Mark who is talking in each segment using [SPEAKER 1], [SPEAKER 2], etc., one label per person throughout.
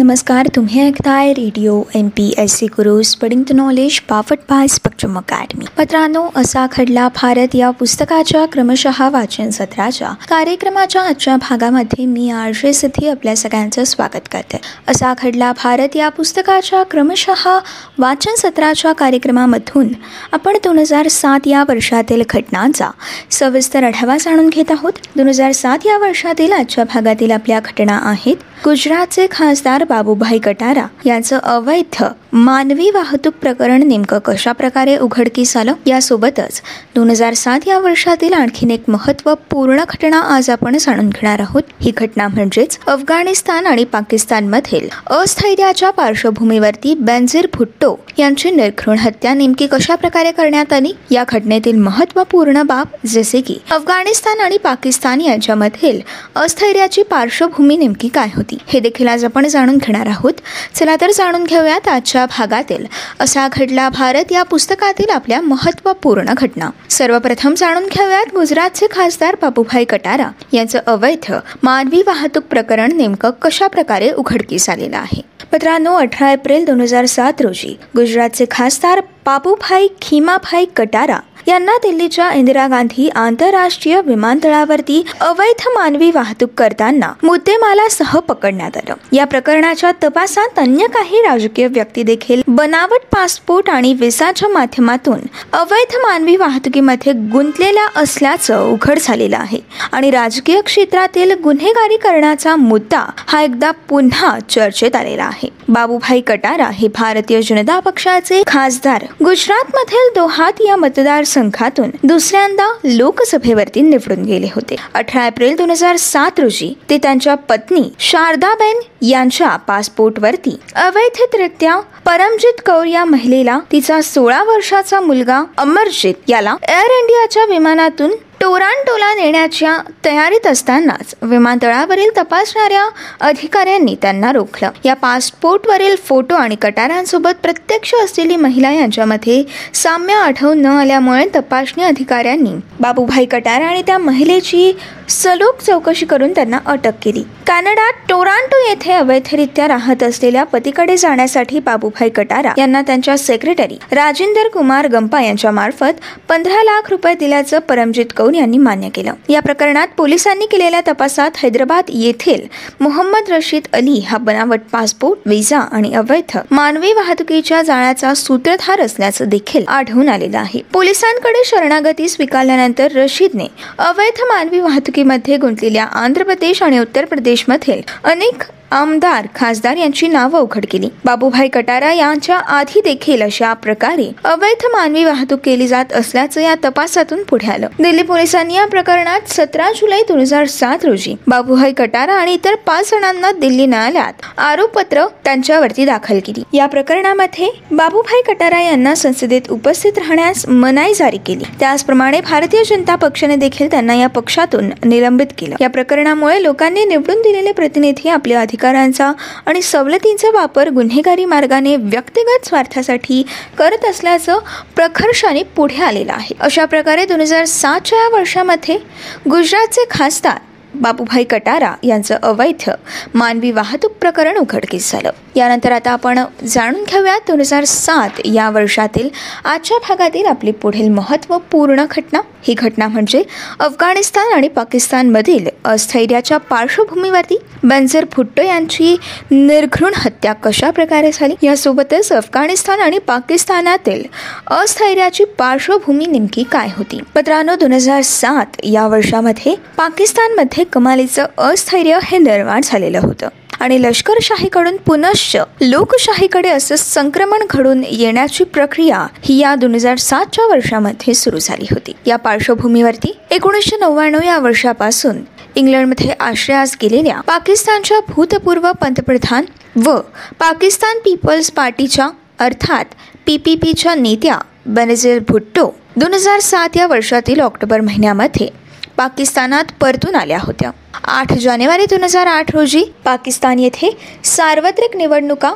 [SPEAKER 1] नमस्कार तुम्ही ऐकताय radio M P S C Guru spreading the knowledge powered by Spectrum Academy. मित्रांनो असा खडला भारत या पुस्तकाच्या क्रमशः वाचन सत्राच्या कार्यक्रमाच्या आजच्या भागामध्ये मी आरजे सिद्धी आपल्या सगळ्यांचं स्वागत करते. असा खडला भारत या पुस्तकाच्या क्रमशः वाचन सत्राच्या कार्यक्रमामधून आपण दोन हजार सात या वर्षातील घटनांचा सविस्तर आढावा जाणून घेत आहोत. दोन हजार सात या वर्षातील आजच्या भागातील आपल्या घटना आहेत. गुजरातचे खासदार बाबूभाई कटारा यांचं अवैध मानवी वाहतूक प्रकरण नेमकं कशा प्रकारे उघडकीस आलं यासोबतच दोन हजार सात या वर्षातील आणखीन एक महत्त्वपूर्ण घटना आज आपण जाणून घेणार आहोत. ही घटना म्हणजेच अफगाणिस्तान आणि पाकिस्तानमधील अस्थैर्याच्या पार्श्वभूमीवरती बेंझीर भुट्टो यांची निर्घृण हत्या नेमकी कशा प्रकारे करण्यात आली? या घटनेतील महत्त्वपूर्ण बाब जसे की अफगाणिस्तान आणि पाकिस्तान यांच्यामधील अस्थैर्याची पार्श्वभूमी नेमकी काय होती? हे देखील आज आपण जाणून घेणार आहोत. चला तर जाणून घेऊयात आजच्या भागातील असा घडला भारत या पुस्तकातील आपल्या महत्त्वपूर्ण घटना. सर्वप्रथम जाणून घेऊयात गुजरातचे खासदार बाबूभाई कटारा यांचं अवैध मानवी वाहतूक प्रकरण नेमकं कशा प्रकारे उघडकीस आलेलं आहे. मित्रांनो अठरा एप्रिल दोन हजार सात रोजी गुजरातचे खासदार बाबूभाई खिमाभाई कटारा यांना दिल्लीच्या इंदिरा गांधी आंतरराष्ट्रीय विमानतळावरती अवैध मानवी वाहतूक करताना मुद्देमालासह पकडण्यात आलं. या प्रकरणाच्या तपासात अन्य काही राजकीय व्यक्ती देखील बनावट पासपोर्ट आणि विसाच्या माध्यमातून अवैध मानवी वाहतुकीमध्ये गुंतलेल्या असल्याचं उघड झालेलं आहे. आणि राजकीय क्षेत्रातील गुन्हेगारी करण्याचा मुद्दा हा एकदा पुन्हा चर्चेत आलेला आहे. बाबूभाई कटारा हे भारतीय जनता पक्षाचे खासदार. गुजरात मधील दोहात या मतदार संघातून दुसऱ्यांदा लोकसभेवरती निवडून गेले होते. अठरा एप्रिल दोन हजार सात रोजी ते त्यांच्या पत्नी शारदाबेन यांच्या पासपोर्टवरती. अवैधरित्या परमजित कौर या महिलेला तिचा सोळा वर्षाचा मुलगा अमरजित याला एअर इंडियाच्या विमानातून टोरांटोला नेण्याच्या तयारीत असतानाच विमानतळावरील तपासणाऱ्या अधिकाऱ्यांनी त्यांना रोखलं. या पासपोर्टवरील फोटो आणि कटारांसोबत प्रत्यक्ष असलेली महिला यांच्यामध्ये साम्य आढळून न आल्यामुळे तपासणी अधिकाऱ्यांनी बाबूभाई कटारा आणि त्या महिलेची सलोख चौकशी करून त्यांना अटक केली. कॅनडात टोरांटो येथे अवैधरित्या राहत असलेल्या पतीकडे जाण्यासाठी बाबूभाई कटारा यांना त्यांच्या सेक्रेटरी राजेंदर कुमार गंपा यांच्या मार्फत पंधरा लाख रुपये दिल्याचं परमजित कौर यांनी मान्य केलं. या प्रकरणात पोलिसांनी केलेल्या तपासात हैदराबाद येथील मोहम्मद रशीद अली हा बनावट पासपोर्ट विजा आणि अवैध मानवी वाहतुकीच्या जाळ्याचा सूत्रधार असल्याचं देखील आढळून आलेलं आहे. पोलिसांकडे शरणागती स्वीकारल्यानंतर रशीदने अवैध मानवी वाहतुकीमध्ये गुंतलेल्या आंध्र प्रदेश आणि उत्तर प्रदेश प्रदेशमधील अनेक आमदार खासदार यांची नावं उघड केली. बाबूभाई कटारा यांच्या आधी देखील अशा प्रकारे अवैध मानवी वाहतूक केली जात असल्याचं या तपासातून पुढे आलं. दिल्ली पोलिसांनी या प्रकरणात सतरा जुलै दोन हजार सात रोजी बाबूभाई कटारा आणि इतर पाच जणांना दिल्ली न्यायालयात आरोपपत्र त्यांच्यावरती दाखल केली. या प्रकरणामध्ये बाबूभाई कटारा यांना संसदेत उपस्थित राहण्यास मनाई जारी केली. त्याचप्रमाणे भारतीय जनता पक्षाने देखील त्यांना या पक्षातून निलंबित केलं. या प्रकरणामुळे लोकांनी निवडून दिलेले प्रतिनिधी आपले अधिक अधिकारांचा आणि सवलतींचा वापर गुन्हेगारी मार्गाने व्यक्तिगत स्वार्थासाठी करत असल्याचं प्रखर्षाने पुढे आलेलं आहे. अशा प्रकारे दोन हजार सातच्या या वर्षामध्ये गुजरातचे खासदार बाबूभाई कटारा यांचं अवैध मानवी वाहतूक प्रकरण उघडकीस झालं. यानंतर आता आपण जाणून घेऊया दोन हजार सात या वर्षातील आजच्या भागातील आपली पुढील महत्त्वपूर्ण घटना. ही घटना म्हणजे अफगाणिस्तान आणि पाकिस्तानमधील अस्थैर्याच्या पार्श्वभूमीवरती बंजर भुट्टो यांची निर्घृण हत्या कशा प्रकारे झाली? यासोबतच अफगाणिस्तान आणि पाकिस्तानातील अस्थैर्याची पार्श्वभूमी नेमकी काय होती? पत्रांनो दोन हजार सात या वर्षामध्ये पाकिस्तानमध्ये कमालीचं अस्थैर्य हे निर्माण झालेलं होतं. आणि लष्करशाहीकडून पुनश्च लोकशाहीकडे असं संक्रमण घडून येण्याची प्रक्रिया ही या दोन हजार सातच्या वर्षामध्ये सुरू झाली होती. या पार्श्वभूमीवरती एकोणीसशे नव्याण्णव या वर्षापासून इंग्लंडमध्ये आश्रयास गेलेल्या पाकिस्तानच्या भूतपूर्व पंतप्रधान व पाकिस्तान पीपल्स पार्टीच्या अर्थात पी पी पीच्या नेत्या बेनझीर भुट्टो दोन हजार सात या वर्षातील ऑक्टोबर महिन्यामध्ये पाकिस्तानात परतून आल्या होत्या. आठ जानेवारी दोन हजार आठ रोजी पाकिस्तान येथे सार्वत्रिक निवडणुका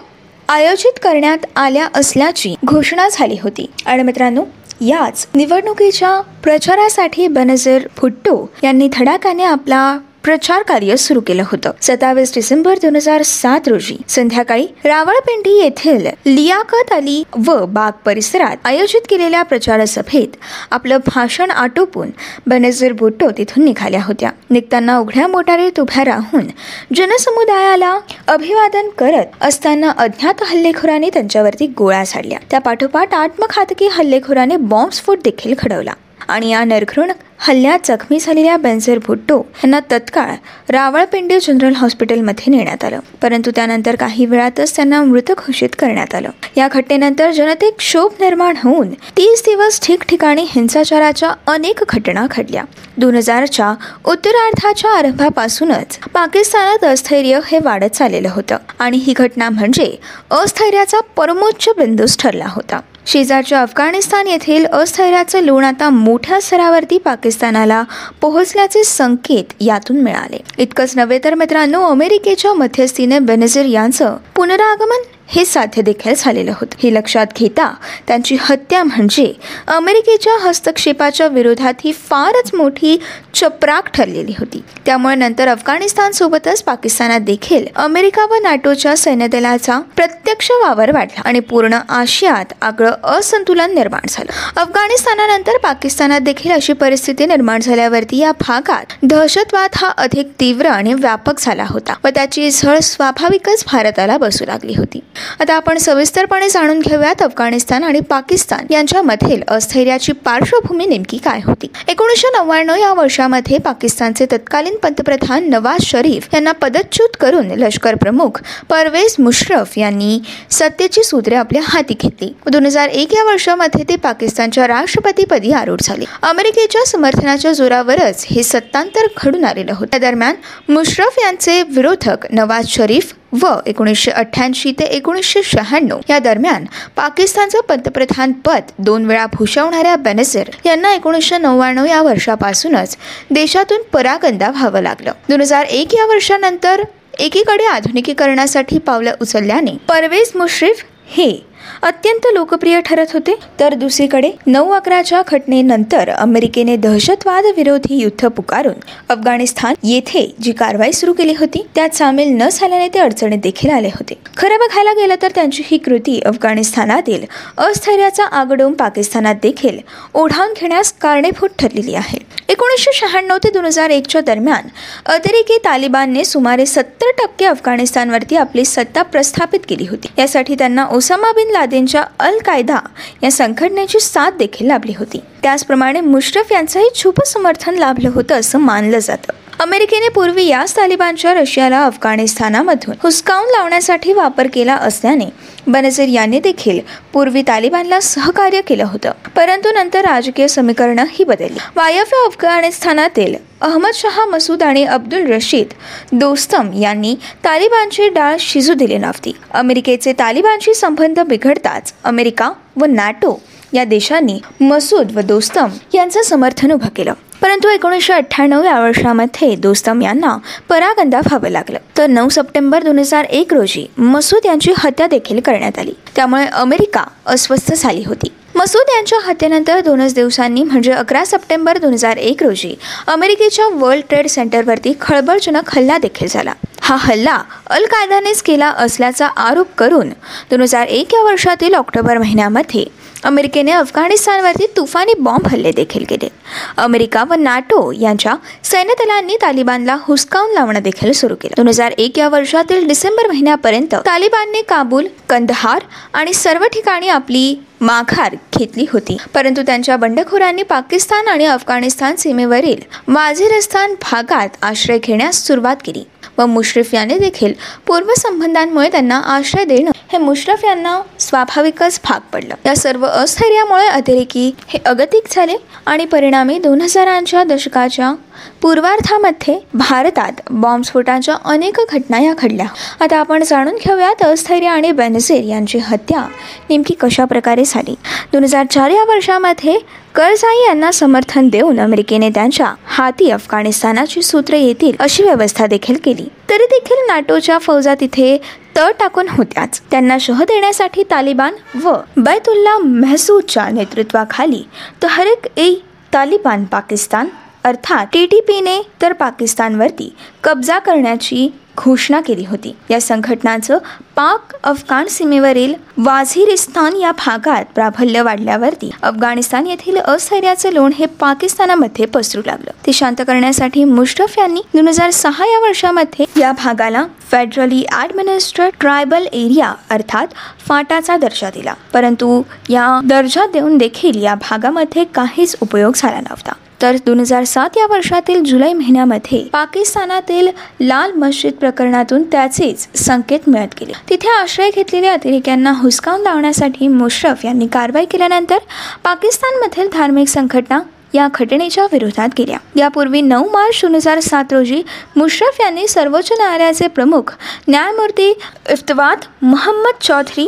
[SPEAKER 1] आयोजित करण्यात आल्या असल्याची घोषणा झाली होती. आणि मित्रांनो याच निवडणुकीच्या प्रचारासाठी बनजर भुट्टो यांनी धडाक्याने आपला प्रचार कार्य सुरू केलं होतं. सत्तावीस डिसेंबर दोन हजार सात रोजी संध्याकाळी रावळपिंडी येथील लियाकत अली व बाग परिसरात आयोजित केलेल्या प्रचार सभेत आपलं भाषण आटोपून बेनझीर भुट्टो तिथून निघाल्या होत्या. निघताना उघड्या मोटारीत उभ्या राहून जनसमुदायाला अभिवादन करत असताना अज्ञात हल्लेखोरांनी त्यांच्यावरती गोळ्या झाडल्या. त्या पाठोपाठ आत्मघातकी हल्लेखोराने बॉम्बस्फोट देखील घडवला. आणि या नरघृण हल्ल्यात जखमी झालेल्या बेन्झर भुट्टो यांना तत्काळ रावळपिंडी जनरल हॉस्पिटलमध्ये नेण्यात आलं. परंतु त्यानंतर काही वेळातच त्यांना मृत घोषित करण्यात आलं. या घटनेनंतर जनतेत क्षोभ निर्माण होऊन तीस दिवस ठिकठिकाणी हिंसाचाराच्या अनेक घटना घडल्या. दोन हजारच्या उत्तरार्धाच्या आरंभापासूनच पाकिस्तानात अस्थैर्य हे वाढत चाललेलं होतं. आणि ही घटना म्हणजे अस्थैर्याचा परमोच्च बिंदूच ठरला होता. शेजारच्या अफगाणिस्तान येथील अस्थैर्याचं लोण आता मोठ्या स्तरावरती पाकिस्तानाला पोहोचल्याचे संकेत यातून मिळाले. इतकंच नव्हे तर मित्रांनो अमेरिकेच्या मध्यस्थीने बेनझीर यांचं पुनरागमन हे साध्य देखील झालेलं होतं. हे लक्षात घेता त्यांची हत्या म्हणजे अमेरिकेच्या हस्तक्षेपाच्या विरोधात ही फारच मोठी चपराक ठरलेली होती. त्यामुळे नंतर अफगाणिस्तान सोबतच पाकिस्तानात देखील अमेरिका व नाटोच्या सैन्यदलाचा प्रत्यक्ष वावर वाढला आणि पूर्ण आशियात आगळं असंतुलन निर्माण झालं. अफगाणिस्तानानंतर पाकिस्तानात देखील अशी परिस्थिती निर्माण झाल्यावरती या भागात दहशतवाद हा अधिक तीव्र आणि व्यापक झाला होता व त्याची झळ स्वाभाविकच भारताला बसू लागली होती. आता आपण सविस्तरपणे जाणून घेऊयात अफगाणिस्तान आणि पाकिस्तान यांच्यामधील अस्थैर्याची पार्श्वभूमी नेमकी काय होती? एकोणीसशे नव्याण्णव या वर्षामध्ये पाकिस्तानचे तत्कालीन पंतप्रधान नवाज शरीफ यांना पदच्युत करून लष्कर प्रमुख परवेज मुश्रफ यांनी सत्तेची सूत्रे आपल्या हाती घेतली. दोन हजार एक या वर्षामध्ये ते पाकिस्तानच्या राष्ट्रपतीपदी आरूढ झाले. अमेरिकेच्या समर्थनाच्या जोरावरच हे सत्तांतर घडून आलेलं होतं. दरम्यान मुश्रफ यांचे विरोधक नवाज शरीफ व एकोणीसशे अठ्ठ्याऐंशी ते एकोणीसशे शहाण्णव या दरम्यान पाकिस्तानचं पंतप्रधान पद दोन वेळा भूषवणाऱ्या बेनझीर यांना एकोणीसशे नव्याण्णव या वर्षापासूनच देशातून परागंदा व्हावं लागलं. दोन हजार एक या वर्षानंतर एकीकडे आधुनिकीकरणासाठी पावलं उचलल्याने परवेज मुश्रीफ हे अत्यंत लोकप्रिय ठरत होते. तर दुसरीकडे नऊ अकराच्या घटनेनंतर अमेरिकेने दहशतवाद विरोधी युद्ध पुकारून अफगाणिस्तान येथे जी कारवाई सुरू केली होती त्यात सामील न झाल्याने ते अडचणीत देखील आले होते. खरं बघायला गेलं तर त्यांची ही कृती अफगाणिस्तानातील अस्थैर्याचा आगडून पाकिस्तानात देखील ओढावून घेण्यास कारणीभूत ठरलेली आहे. एकोणीसशे शहाण्णव ते दोन हजार एकच्या दरम्यान अतिरेकी तालिबानने सुमारे सत्तर टक्के अफगाणिस्तानवरती आपली सत्ता प्रस्थापित केली होती. यासाठी त्यांना ओसामा बिन लादेनच्या अल कायदा या संघटनेची साथ देखील लाभली होती. त्याचप्रमाणे मुश्रफ यांचंही छुप समर्थन लाभलं होतं असं मानलं जातं. अमेरिकेने पूर्वी याच तालिबानच्या रशियाला अफगाणिस्तानामधून हुसकावून लावण्यासाठी वापर केला असल्याने बनझीर यांनी देखील पूर्वी तालिबानला सहकार्य केलं होतं. परंतु नंतर राजकीय समीकरणं ही बदलली वायव्य अफगाणिस्तानातील अहमद शहा मसूद आणि अब्दुल रशीद दोस्तम यांनी तालिबानची डाळ शिजू दिली नव्हती. अमेरिकेचे तालिबानशी संबंध बिघडताच अमेरिका व नाटो या देशांनी मसूद व दोस्तम यांचं समर्थन उभं केलं. परंतु एकोणीसशे अठ्ठ्याण्णव या वर्षामध्ये दोस्तम यांना परागंदा व्हावं लागलं. तर नऊ सप्टेंबर दोन हजार एक रोजी मसूद यांची हत्या देखील करण्यात आली. त्यामुळे अमेरिका अस्वस्थ झाली होती. मसूद यांच्या हत्येनंतर दोनच दिवसांनी म्हणजे अकरा सप्टेंबर दोन हजार एक रोजी अमेरिकेच्या वर्ल्ड ट्रेड सेंटरवरती खळबळजनक हल्ला देखील झाला. हा हल्ला अल कायदानेच केला असल्याचा आरोप करून दोन हजार एक या वर्षातील ऑक्टोबर महिन्यामध्ये अमेरिकेने अफगाणिस्तानवरती तुफानी बॉम्ब हल्ले देखील केले. अमेरिका व नाटो यांच्या सैन्यदलांनी तालिबानला हुसकावून लावणं देखील सुरू केलं. दोन हजार एक या वर्षातील डिसेंबर महिन्यापर्यंत तालिबानने काबूल कंदहार आणि सर्व ठिकाणी आपली माघार घेतली होती. परंतु त्यांच्या बंडखोरांनी पाकिस्तान आणि अफगाणिस्तान सीमेवरील वाझिरस्तान भागात आश्रय घेण्यास सुरुवात केली व मुश्रीफ याने देखील पूर्वसंबंधांमुळे त्यांना आश्रय देणं हे मुश्रफ यांना स्वाभाविकच भाग पडलं. या सर्व अस्थैर्यामुळे अतिरेकी हे अगतिक झाले आणि परिणामी दोन हजारांच्या दशकाच्या पूर्वार्थामध्ये भारतात बॉम्बस्फोटांच्या अनेक घटना या घडल्या. आता आपण जाणून घेऊयात अस्थैर्य आणि बेनझीर यांची हत्या नेमकी कशा प्रकारे झाली? दोन हजार चार या वर्षामध्ये करझाई यांना समर्थन देऊन अमेरिकेने त्यांच्या हाती अफगाणिस्तानाची सूत्रे येतील अशी व्यवस्था देखील केली. तरी देखील नाटोच्या फौजा तिथे तळ टाकून होत्याच. त्यांना शह देण्यासाठी तालिबान व बैतुल्ला महसूदच्या नेतृत्वाखाली तहरीक ए तालिबान पाकिस्तान अर्थात टी टी पीने तर पाकिस्तानवरती कब्जा करण्याची घोषणा केली होती. या संघटनाचं पाक अफगाण सीमेवरील वाझिरिस्तान या भागात प्राबल्य वाढल्यावरती अफगाणिस्तान येथील असैर्याचं लोण हे पाकिस्तानामध्ये पसरू लागलं. ते शांत करण्यासाठी मुश्रफ यांनी दोन हजार सहा या वर्षामध्ये या भागाला फेडरली ऍडमिनिस्ट्रेट ट्रायबल एरिया अर्थात फाटाचा दर्जा दिला. परंतु या दर्जा देऊन देखील या भागामध्ये काहीच उपयोग झाला नव्हता. तर दोन हजार सात या वर्षातील जुलै महिन्यामध्ये पाकिस्तानातील लाल मस्जिद प्रकरणातून त्याचेच संकेत मिळत गेले. तिथे आश्रय घेतलेल्या अतिरेक्यांना हुसकावून लावण्यासाठी मुश्रफ यांनी कारवाई केल्यानंतर पाकिस्तानमधील धार्मिक संघटना या घटनेच्या विरोधात गेल्या. यापूर्वी नऊ मार्च दोन हजार सात रोजी मुश्रफ यांनी सर्वोच्च न्यायालयाचे प्रमुख न्यायमूर्ती इफ्तवात मोहम्मद चौधरी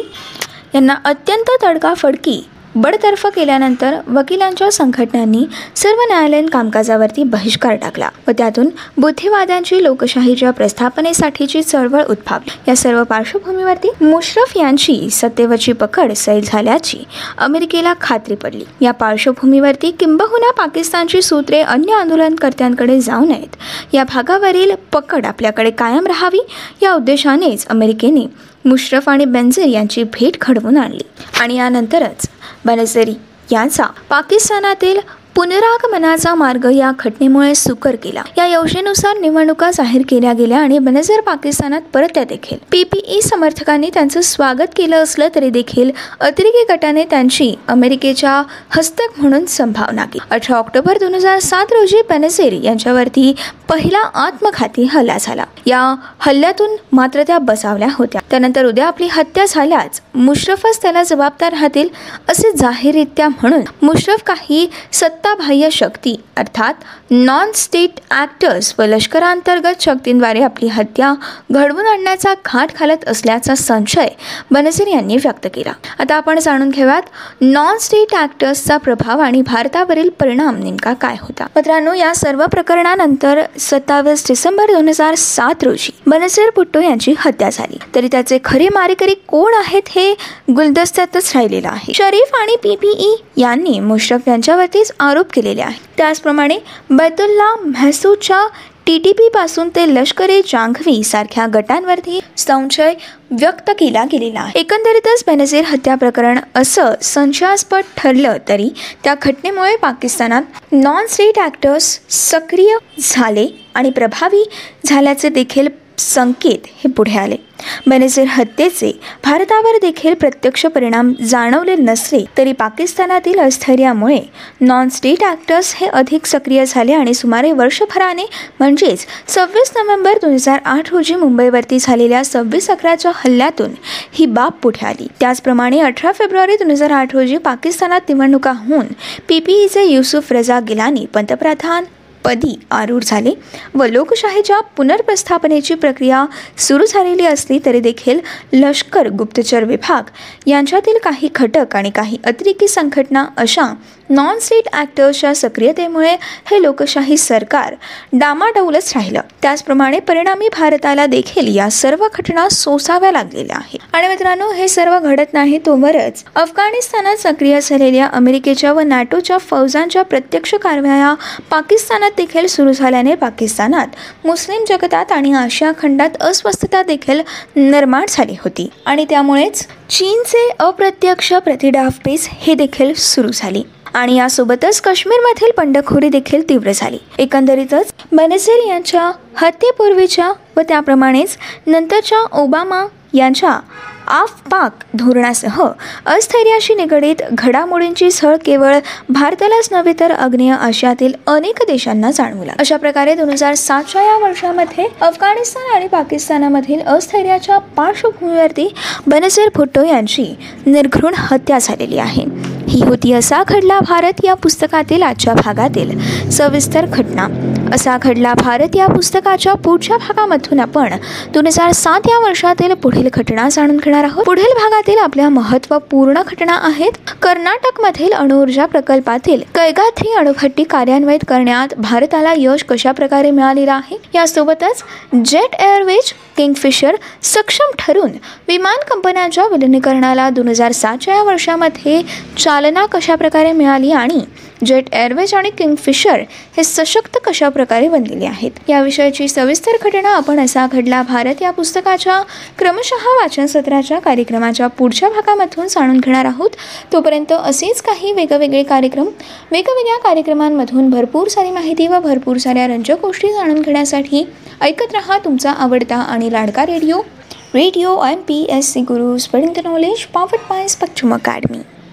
[SPEAKER 1] यांना अत्यंत तडकाफडकी बडतर्फ केल्यानंतर वकिलांच्या संघटनांनी सर्व न्यायालयीन कामकाजावरती बहिष्कार टाकला व त्यातून बुद्धिवाद्यांची लोकशाहीच्या प्रस्थापनेसाठीची चळवळ उद्भवली. या सर्व पार्श्वभूमीवरती मुश्रफ यांची सत्तेवरची पकड सैल झाल्याची अमेरिकेला खात्री पडली. या पार्श्वभूमीवरती किंबहुना पाकिस्तानची सूत्रे अन्य आंदोलनकर्त्यांकडे जाऊ नयेत. या भागावरील पकड आपल्याकडे कायम राहावी या उद्देशानेच अमेरिकेने मुश्रफ आणि बेन्झेर यांची भेट घडवून आणली आणि यानंतरच बनसरी यांचा पाकिस्तानातील पुनरागमनाचा मार्ग या घटनेमुळे सुकर केला या योजनेनुसार निवडणुका जाहीर केल्या गेल्या आणि बनझर पाकिस्तानात परतल्या देखील. पीपीई समर्थकांनी त्यांचं स्वागत केलं असलं तरी देखील अतिरेकी गटाने त्यांची अमेरिकेच्या हस्तक म्हणून संभावना केली. अठरा ऑक्टोबर दोन हजार सात रोजी बेनझेर यांच्यावरती पहिला आत्मघाती हल्ला झाला. या हल्ल्यातून मात्र त्या बसावल्या होत्या. त्यानंतर उद्या आपली हत्या झाल्याच मुश्रफच त्याला जबाबदार राहतील असे जाहीररित्या म्हणून मुश्रफ काही सत्ताबाह्य शक्ती अर्थात नॉन स्टेट ॲक्टर्स व लष्करांतर्गत शक्तींद्वारे आपली हत्या घडवून आणण्याचा घाट घालत असल्याचा संशय बनसर यांनी व्यक्त केला. आता आपण जाणून घेऊयात नॉन स्टेट ॲक्टर्सचा प्रभाव आणि भारतावरील परिणाम नेमका काय होता. मित्रांनो या सर्व प्रकरणानंतर सत्तावीस डिसेंबर दोन हजार सात रोजी बनसीर पुट्टो यांची हत्या झाली. तरी त्याचे खरे मारेकरी कोण आहेत हे गुलदस्त्यातच राहिलेलं आहे. शरीफ आणि पीपीई यांनी मुश्रफ यांच्यावरतीच आरोप केलेले आहेत. त्याचप्रमाणे बैतुल्ला महसूदच्या टी टी पी पासून ते लष्करे जांघवी सारख्या गटांवरती संशय व्यक्त केला गेलेला आहे. एकंदरीतच बेनझीर हत्या प्रकरण असं संशयास्पद ठरलं तरी त्या घटनेमुळे पाकिस्तानात नॉन स्टेट ॲक्टर्स सक्रिय झाले आणि प्रभावी झाल्याचे देखील संकेत हे पुढे आले. बेनझीर हत्येचे भारतावर देखील प्रत्यक्ष परिणाम जाणवले नसले तरी पाकिस्तानातील अस्थैर्यामुळे नॉन स्टेट ॲक्टर्स हे अधिक सक्रिय झाले आणि सुमारे वर्षभराने म्हणजेच सव्वीस नोव्हेंबर दोन हजार आठ रोजी मुंबईवरती झालेल्या सव्वीस अकराच्या हल्ल्यातून ही बाब पुढे आली. त्याचप्रमाणे अठरा फेब्रुवारी दोन हजार आठ रोजी पाकिस्तानात निवडणुका होऊन पीपीईचे युसुफ रजा गिलानी पंतप्रधान पदी आरूढ झाले व लोकशाहीच्या पुनर्प्रस्थापनेची प्रक्रिया सुरू झालेली असली तरी देखील लष्कर गुप्तचर विभाग यांच्यातील काही घटक आणि काही अतिरेकी संघटना अशा नॉन स्टेट ॲक्टर्सच्या सक्रियतेमुळे हे लोकशाही सरकार डामाडौलच राहिलं. त्याचप्रमाणे परिणामी भारताला देखील या सर्व घटना सोसाव्या लागलेल्या आहेत. आणि मित्रांनो हे सर्व घडत नाही तोवरच अफगाणिस्तानात सक्रिय झालेल्या अमेरिकेच्या व नॅटोच्या फौजांच्या प्रत्यक्ष कारवाया पाकिस्तानात देखील सुरू झाल्याने पाकिस्तानात मुस्लिम जगतात आणि आशिया खंडात अस्वस्थता देखील निर्माण झाली होती. आणि त्यामुळेच चीनचे अप्रत्यक्ष प्रतिडावपेच हे देखील सुरू झाली. आणि यासोबतच काश्मीरमधील बंडखोरी देखील तीव्र झाली. एकंदरीतच बेनझीर यांच्या हत्येपूर्वीच्या व त्याप्रमाणेच नंतरच्या ओबामा यांच्या आफ पाक धोरणासह अस्थैर्याशी निगडीत घडामोडींची सळ केवळ भारतालाच नव्हे तर अग्नेय आशियातील अनेक देशांना जाणवला. अशा प्रकारे दोन हजार सातच्या या वर्षामध्ये अफगाणिस्तान आणि पाकिस्तानामधील अस्थैर्याच्या पार्श्वभूमीवरती बनसर भुट्टो यांची निर्घृण हत्या झालेली आहे. ही होती असा घडला भारत या पुस्तकातील आजच्या भागातील सविस्तर घटना. असा घडला. भारत या पुस्तकाच्या पुढच्या भागामधून आपण दोन हजार सात या वर्षातील पुढील घटना जाणून घेणार आहोत. पुढील भागातील आपल्या महत्त्वपूर्ण घटना आहेत. कर्नाटकमधील अणुऊर्जा प्रकल्पातील कैगाथ्री अणुभट्टी कार्यान्वित करण्यात भारताला यश कशा प्रकारे मिळालेलं आहे? यासोबतच जेट एअरवेज किंगफिशर सक्षम ठरून विमान कंपन्यांच्या विलिनीकरणाला दोन हजार सातच्या या वर्षामध्ये चालना कशा प्रकारे मिळाली आणि जेट एअरवेज आणि किंगफिशर हे सशक्त कशा प्रकारे बनलेले आहेत. या विषयाची सविस्तर घटना आपण असा घडला. भारत या पुस्तकाच्या क्रमशः वाचन सत्राच्या कार्यक्रमाच्या पुढच्या भागामधून जाणून घेणार आहोत. तोपर्यंत असेच काही वेगवेगळे कार्यक्रम वेगवेगळ्या कार्यक्रमांमधून भरपूर सारी माहिती व भरपूर साऱ्या रंजक गोष्टी जाणून घेण्यासाठी ऐकत रहा तुमचा आवडता आणि लाडका radio. Radio M P S C Guru spreading the knowledge powered by Spectrum Academy